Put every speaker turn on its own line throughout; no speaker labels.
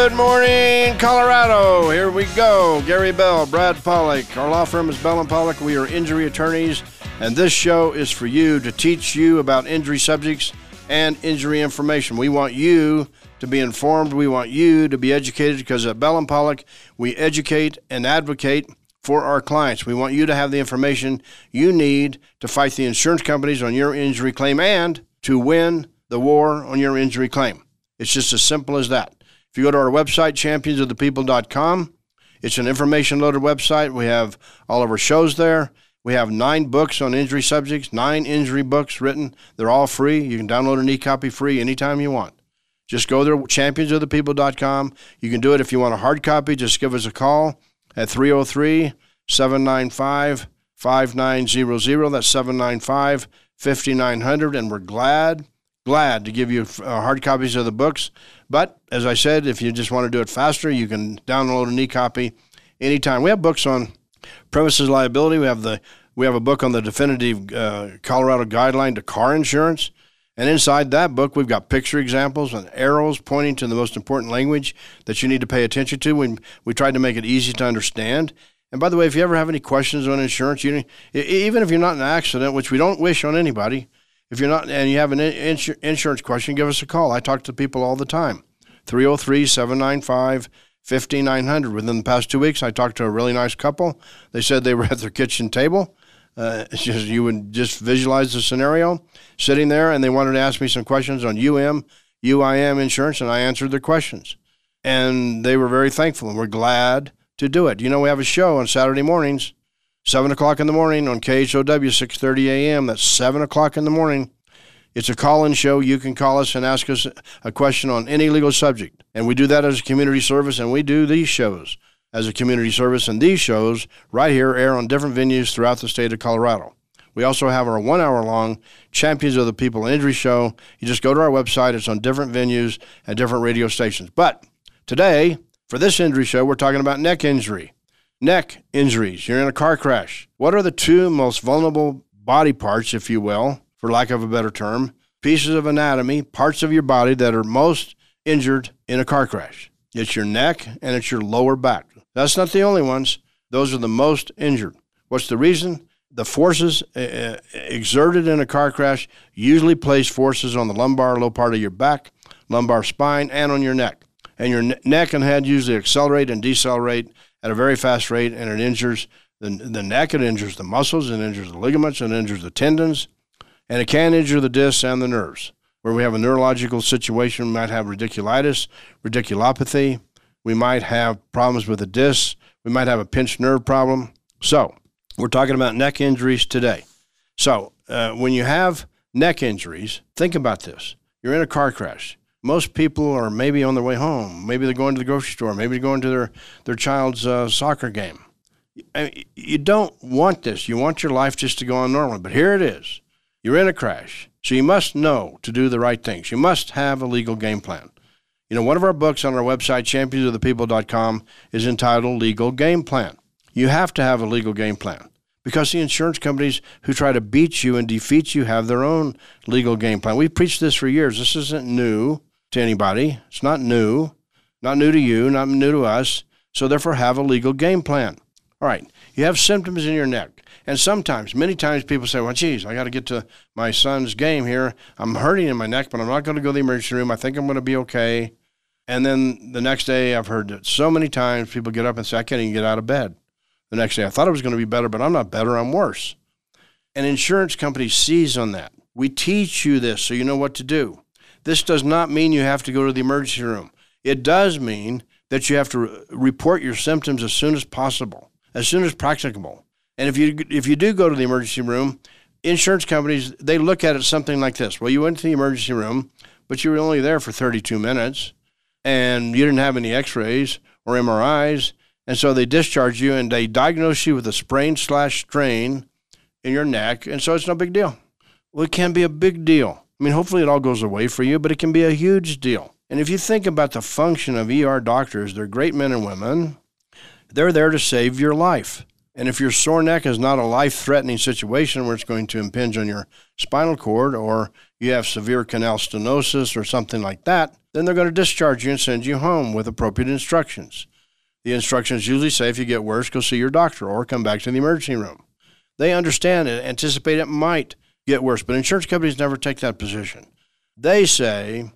Good morning, Colorado. Here we go. Gary Bell, Brad Pollock. Our law firm is Bell and Pollock. We are injury attorneys, and this show is for you to teach you about injury subjects and injury information. We want you to be informed. We want you to be educated because at Bell and Pollock, we educate and advocate for our clients. We want you to have the information you need to fight the insurance companies on your injury claim and to win the war on your injury claim. It's just as simple as that. If you go to our website, championsofthepeople.com, it's an information loaded website. We have all of our shows there. We have nine books on injury subjects, nine injury books written. They're all free. You can download an e copy free anytime you want. Just go there, championsofthepeople.com. You can do it if you want a hard copy. Just give us a call at 303 795 5900. That's 795 5900. And we're glad, glad to give you uh, hard copies of the books. But as I said, if you just want to do it faster, you can download an e-copy anytime. We have books on premises liability. We have the we have a book on the definitive uh, Colorado guideline to car insurance. And inside that book, we've got picture examples and arrows pointing to the most important language that you need to pay attention to. We, we tried to make it easy to understand. And by the way, if you ever have any questions on insurance, you, even if you're not in an accident, which we don't wish on anybody, if you're not and you have an insur- insurance question, give us a call. I talk to people all the time. 303 795 5900. Within the past two weeks, I talked to a really nice couple. They said they were at their kitchen table. Uh, just, you would just visualize the scenario sitting there, and they wanted to ask me some questions on UM, UIM insurance, and I answered their questions. And they were very thankful and we're glad to do it. You know, we have a show on Saturday mornings 7 o'clock in the morning on KHOW, 6.30 a.m. That's 7 o'clock in the morning. It's a call-in show. You can call us and ask us a question on any legal subject. And we do that as a community service, and we do these shows as a community service. And these shows right here air on different venues throughout the state of Colorado. We also have our one hour long Champions of the People Injury Show. You just go to our website, it's on different venues and different radio stations. But today, for this injury show, we're talking about neck injury. Neck injuries. You're in a car crash. What are the two most vulnerable body parts, if you will, for lack of a better term, pieces of anatomy, parts of your body that are most injured in a car crash? It's your neck and it's your lower back. That's not the only ones. Those are the most injured. What's the reason? The forces uh, exerted in a car crash usually place forces on the lumbar, low part of your back, lumbar spine, and on your neck. And your neck and head usually accelerate and decelerate at a very fast rate, and it injures the, the neck, it injures the muscles, it injures the ligaments, it injures the tendons, and it can injure the discs and the nerves. Where we have a neurological situation, we might have radiculitis, radiculopathy, we might have problems with the discs, we might have a pinched nerve problem. So, we're talking about neck injuries today. So, uh, when you have neck injuries, think about this. You're in a car crash most people are maybe on their way home. Maybe they're going to the grocery store. Maybe they're going to their, their child's uh, soccer game. You don't want this. You want your life just to go on normally. But here it is. You're in a crash. So you must know to do the right things. You must have a legal game plan. You know, one of our books on our website, championsofthepeople.com, is entitled Legal Game Plan. You have to have a legal game plan because the insurance companies who try to beat you and defeat you have their own legal game plan. We've preached this for years. This isn't new to anybody. It's not new, not new to you, not new to us. So therefore, have a legal game plan. All right, you have symptoms in your neck. And sometimes, many times, people say, well, geez, I got to get to my son's game here. I'm hurting in my neck, but I'm not going to go to the emergency room. I think I'm going to be okay. And then the next day, I've heard it so many times people get up and say, I can't even get out of bed. The next day, I thought it was going to be better, but I'm not better, I'm worse. An insurance company sees on that. We teach you this so you know what to do. This does not mean you have to go to the emergency room. It does mean that you have to re- report your symptoms as soon as possible, as soon as practicable. And if you if you do go to the emergency room, insurance companies they look at it something like this. Well, you went to the emergency room, but you were only there for 32 minutes and you didn't have any x-rays or MRIs, and so they discharge you and they diagnose you with a sprain slash strain in your neck, and so it's no big deal. Well, it can be a big deal I mean, hopefully it all goes away for you, but it can be a huge deal. And if you think about the function of ER doctors, they're great men and women. They're there to save your life. And if your sore neck is not a life threatening situation where it's going to impinge on your spinal cord or you have severe canal stenosis or something like that, then they're going to discharge you and send you home with appropriate instructions. The instructions usually say if you get worse, go see your doctor or come back to the emergency room. They understand and anticipate it might get worse, but insurance companies never take that position. They say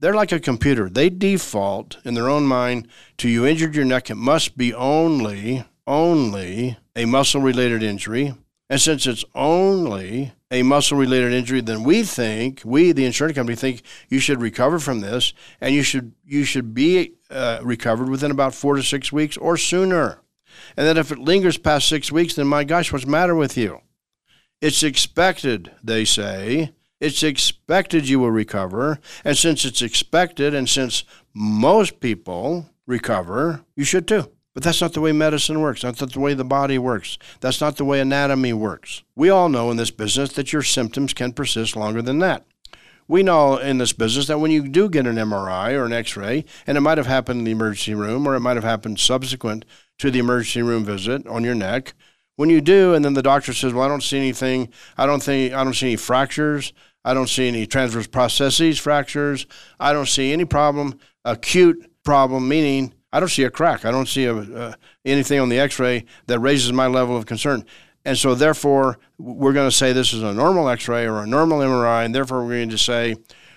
they're like a computer. They default in their own mind to you injured your neck. It must be only, only a muscle related injury. And since it's only a muscle related injury, then we think, we, the insurance company, think you should recover from this and you should, you should be uh, recovered within about four to six weeks or sooner. And that if it lingers past six weeks, then my gosh, what's the matter with you? It's expected, they say. It's expected you will recover. And since it's expected, and since most people recover, you should too. But that's not the way medicine works. That's not the way the body works. That's not the way anatomy works. We all know in this business that your symptoms can persist longer than that. We know in this business that when you do get an MRI or an X ray, and it might have happened in the emergency room or it might have happened subsequent to the emergency room visit on your neck, when you do, and then the doctor says, Well, I don't see anything, I don't think I don't see any fractures, I don't see any transverse processes fractures, I don't see any problem, acute problem, meaning I don't see a crack. I don't see a, uh, anything on the x ray that raises my level of concern. And so, therefore, we're going to say this is a normal x ray or a normal MRI, and therefore, we're going to say,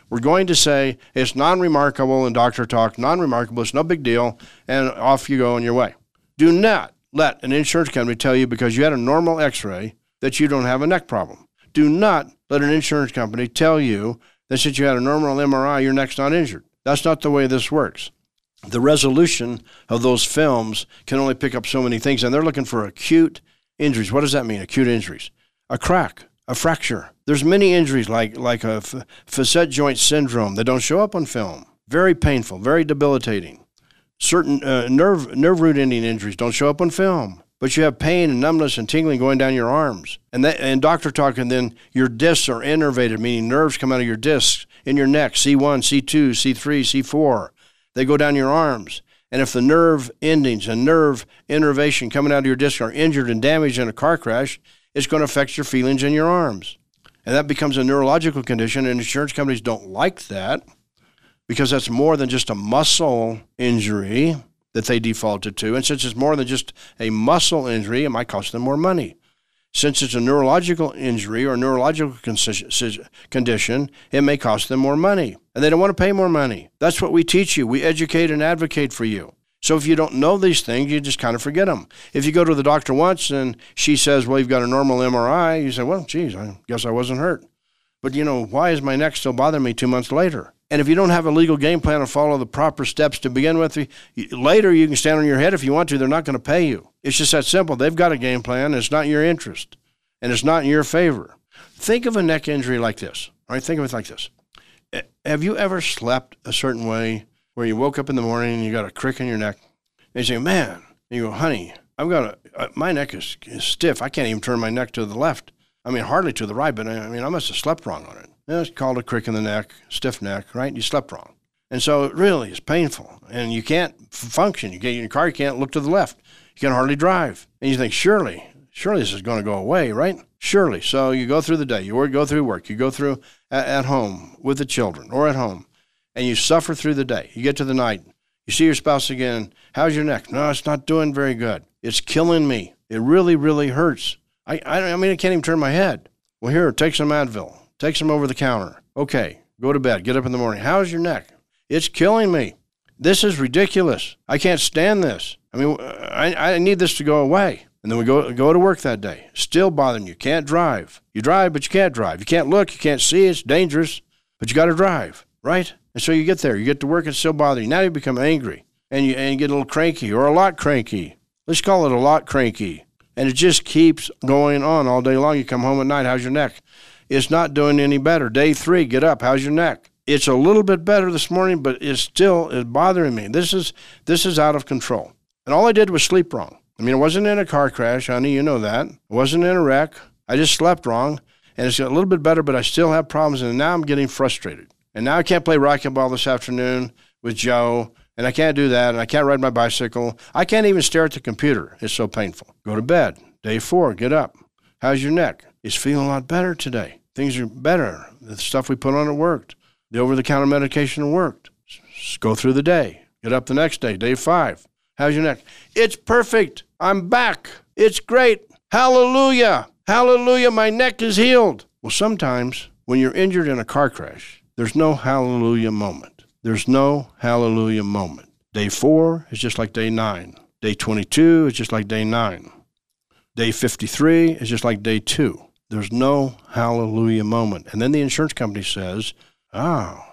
we're going to say it's non remarkable in doctor talk, non remarkable, it's no big deal, and off you go on your way. Do not let an insurance company tell you because you had a normal x ray that you don't have a neck problem. Do not let an insurance company tell you that since you had a normal MRI, your neck's not injured. That's not the way this works the resolution of those films can only pick up so many things, and they're looking for acute injuries. What does that mean? Acute injuries, a crack, a fracture. There's many injuries like like a facet joint syndrome that don't show up on film. Very painful, very debilitating. Certain uh, nerve nerve root ending injuries don't show up on film, but you have pain and numbness and tingling going down your arms. And that, and doctor talking then your discs are innervated, meaning nerves come out of your discs in your neck, C1, C2, C3, C4 they go down your arms. And if the nerve endings and nerve innervation coming out of your disc are injured and damaged in a car crash, it's going to affect your feelings in your arms. And that becomes a neurological condition, and insurance companies don't like that because that's more than just a muscle injury that they defaulted to. And since it's more than just a muscle injury, it might cost them more money. Since it's a neurological injury or neurological condition, it may cost them more money. And they don't want to pay more money. That's what we teach you. We educate and advocate for you. So if you don't know these things, you just kind of forget them. If you go to the doctor once and she says, Well, you've got a normal MRI, you say, Well, geez, I guess I wasn't hurt. But you know, why is my neck still bothering me two months later? And if you don't have a legal game plan to follow the proper steps to begin with, later you can stand on your head if you want to. They're not going to pay you. It's just that simple. They've got a game plan. It's not your interest, and it's not in your favor. Think of a neck injury like this. All right, think of it like this. Have you ever slept a certain way where you woke up in the morning and you got a crick in your neck? And you say, "Man," and you go, "Honey, I've got a uh, my neck is, is stiff. I can't even turn my neck to the left. I mean, hardly to the right, but I mean, I must have slept wrong on it." It's called a crick in the neck, stiff neck, right? You slept wrong. And so it really is painful. And you can't function. You get in your car, you can't look to the left. You can hardly drive. And you think, surely, surely this is going to go away, right? Surely. So you go through the day, you go through work, you go through at, at home with the children or at home, and you suffer through the day. You get to the night, you see your spouse again. How's your neck? No, it's not doing very good. It's killing me. It really, really hurts. I, I, I mean, I can't even turn my head. Well, here, take some Advil. Take some over the counter. Okay, go to bed. Get up in the morning. How's your neck? It's killing me. This is ridiculous. I can't stand this. I mean, I, I need this to go away. And then we go go to work that day. Still bothering you. Can't drive. You drive, but you can't drive. You can't look. You can't see. It's dangerous. But you got to drive, right? And so you get there. You get to work. It's still bothering you. Now you become angry, and you and you get a little cranky or a lot cranky. Let's call it a lot cranky. And it just keeps going on all day long. You come home at night. How's your neck? It's not doing any better. Day three, get up. How's your neck? It's a little bit better this morning, but it still is bothering me. This is this is out of control. And all I did was sleep wrong. I mean, it wasn't in a car crash, honey. You know that. It wasn't in a wreck. I just slept wrong, and it's a little bit better, but I still have problems, and now I'm getting frustrated. And now I can't play racquetball this afternoon with Joe, and I can't do that, and I can't ride my bicycle. I can't even stare at the computer. It's so painful. Go to bed. Day four, get up. How's your neck? It's feeling a lot better today. Things are better. The stuff we put on it worked. The over the counter medication worked. Just go through the day. Get up the next day, day five. How's your neck? It's perfect. I'm back. It's great. Hallelujah. Hallelujah. My neck is healed. Well, sometimes when you're injured in a car crash, there's no hallelujah moment. There's no hallelujah moment. Day four is just like day nine. Day 22 is just like day nine. Day 53 is just like day two. There's no hallelujah moment. And then the insurance company says, oh,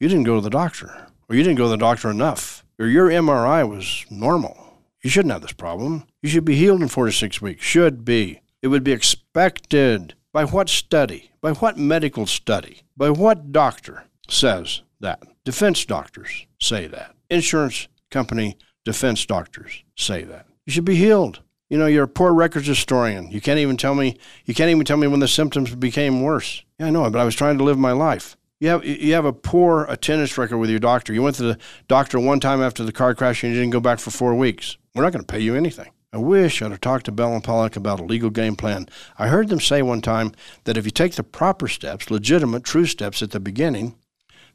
you didn't go to the doctor, or you didn't go to the doctor enough, or your MRI was normal. You shouldn't have this problem. You should be healed in four to six weeks. Should be. It would be expected. By what study? By what medical study? By what doctor says that? Defense doctors say that. Insurance company defense doctors say that. You should be healed. You know, you're a poor records historian. You can't even tell me you can't even tell me when the symptoms became worse. Yeah, I know, but I was trying to live my life. You have you have a poor attendance record with your doctor. You went to the doctor one time after the car crash and you didn't go back for four weeks. We're not going to pay you anything. I wish I'd have talked to Bell and Pollock about a legal game plan. I heard them say one time that if you take the proper steps, legitimate, true steps at the beginning,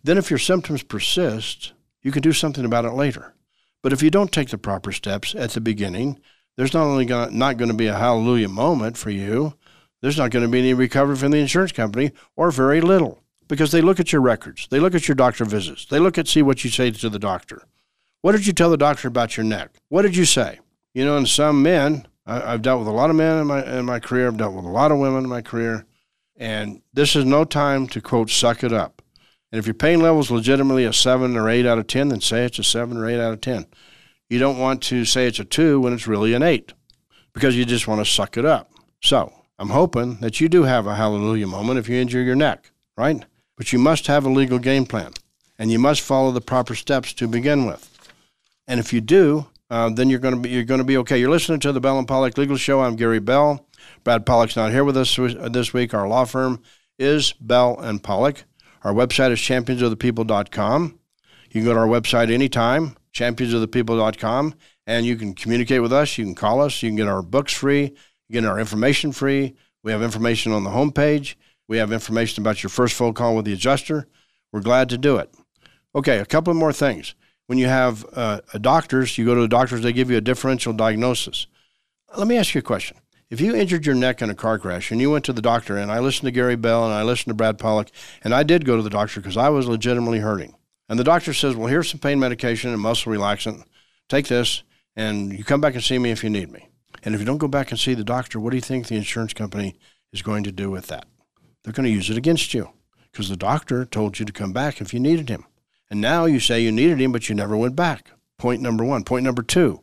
then if your symptoms persist, you can do something about it later. But if you don't take the proper steps at the beginning, there's not only gonna, not going to be a hallelujah moment for you, there's not going to be any recovery from the insurance company or very little because they look at your records, they look at your doctor visits, they look at see what you say to the doctor. What did you tell the doctor about your neck? What did you say? You know, and some men, I, have dealt with a lot of men in my in my career. I've dealt with a lot of women in my career, and this is no time to quote suck it up. And if your pain level is legitimately a seven or eight out of ten, then say it's a seven or eight out of ten. You don't want to say it's a two when it's really an eight, because you just want to suck it up. So I'm hoping that you do have a hallelujah moment if you injure your neck, right? But you must have a legal game plan and you must follow the proper steps to begin with. And if you do, uh, then you're going to be you're going to be okay. You're listening to the Bell and Pollock Legal Show. I'm Gary Bell. Brad Pollock's not here with us this week. Our law firm is Bell and Pollock. Our website is championsofthepeople.com. You can go to our website anytime, championsofthepeople.com, and you can communicate with us. You can call us. You can get our books free. Get our information free. We have information on the homepage. We have information about your first phone call with the adjuster. We're glad to do it. Okay, a couple more things. When you have uh, doctors, you go to the doctors, they give you a differential diagnosis. Let me ask you a question. If you injured your neck in a car crash and you went to the doctor, and I listened to Gary Bell and I listened to Brad Pollock, and I did go to the doctor because I was legitimately hurting. And the doctor says, Well, here's some pain medication and muscle relaxant. Take this, and you come back and see me if you need me. And if you don't go back and see the doctor, what do you think the insurance company is going to do with that? they're going to use it against you because the doctor told you to come back if you needed him. And now you say you needed him, but you never went back. Point number one. Point number two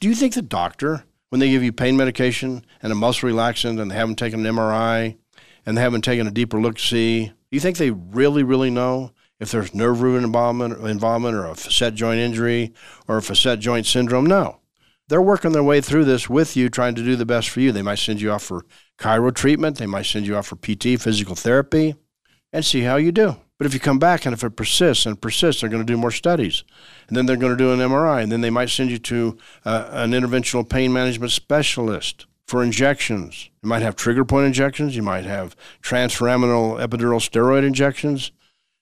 do you think the doctor, when they give you pain medication and a muscle relaxant and they haven't taken an MRI and they haven't taken a deeper look to see, do you think they really, really know if there's nerve root involvement, involvement or a facet joint injury or a facet joint syndrome? No. They're working their way through this with you, trying to do the best for you. They might send you off for chiro treatment. They might send you off for PT, physical therapy, and see how you do. But if you come back and if it persists and persists, they're going to do more studies. And then they're going to do an MRI. And then they might send you to uh, an interventional pain management specialist for injections. You might have trigger point injections. You might have transforaminal epidural steroid injections.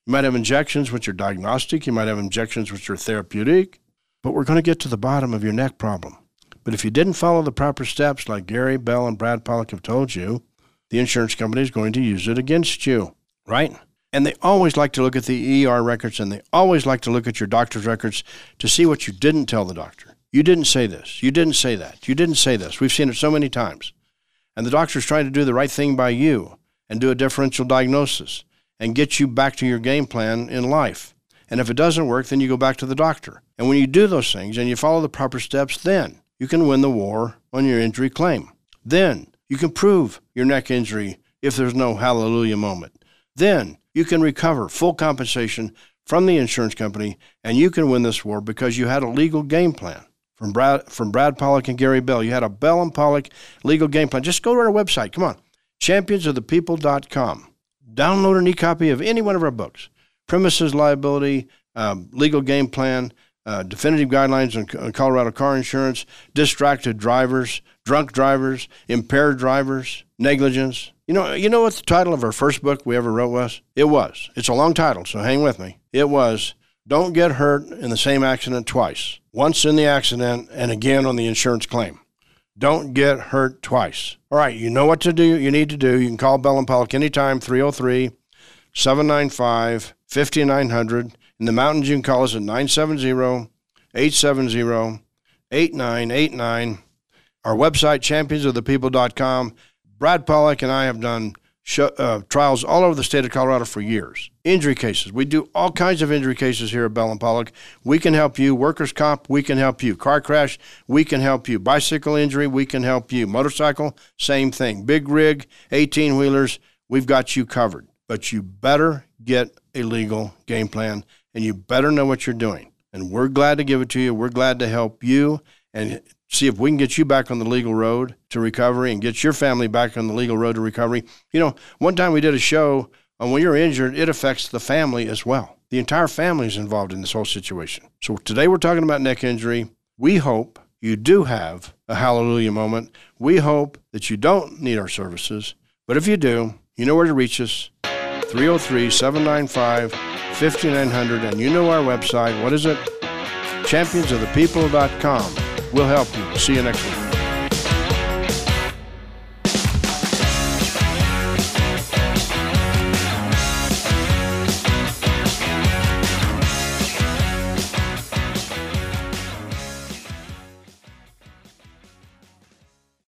You might have injections which are diagnostic. You might have injections which are therapeutic. But we're going to get to the bottom of your neck problem. But if you didn't follow the proper steps, like Gary Bell and Brad Pollock have told you, the insurance company is going to use it against you, right? And they always like to look at the ER records and they always like to look at your doctor's records to see what you didn't tell the doctor. You didn't say this. You didn't say that. You didn't say this. We've seen it so many times. And the doctor's trying to do the right thing by you and do a differential diagnosis and get you back to your game plan in life. And if it doesn't work, then you go back to the doctor. And when you do those things and you follow the proper steps, then you can win the war on your injury claim. Then you can prove your neck injury if there's no hallelujah moment. Then you can recover full compensation from the insurance company and you can win this war because you had a legal game plan. From Brad, from Brad Pollock and Gary Bell. You had a Bell and Pollock legal game plan. Just go to our website. Come on. Championsofthepeople.com. Download an e copy of any one of our books premises liability, um, legal game plan, uh, definitive guidelines on Colorado car insurance, distracted drivers, drunk drivers, impaired drivers, negligence. You know, you know what the title of our first book we ever wrote was? It was. It's a long title, so hang with me. It was Don't get hurt in the same accident twice. Once in the accident and again on the insurance claim. Don't get hurt twice. All right, you know what to do. You need to do. You can call Bell and Pollock anytime, 303 795 5900. In the mountains, you can call us at 970 870 8989. Our website, championsofthepeople.com. Brad Pollock and I have done uh, trials all over the state of Colorado for years. Injury cases. We do all kinds of injury cases here at Bell and Pollock. We can help you. Workers' comp, we can help you. Car crash, we can help you. Bicycle injury, we can help you. Motorcycle, same thing. Big rig, 18 wheelers, we've got you covered. But you better get a legal game plan and you better know what you're doing. And we're glad to give it to you. We're glad to help you and see if we can get you back on the legal road to recovery and get your family back on the legal road to recovery. You know, one time we did a show on when you're injured, it affects the family as well. The entire family is involved in this whole situation. So today we're talking about neck injury. We hope you do have a hallelujah moment. We hope that you don't need our services. But if you do, you know where to reach us 303 795 5900. And you know our website. What is it? Championsofthepeople.com. We'll help you. See you next week.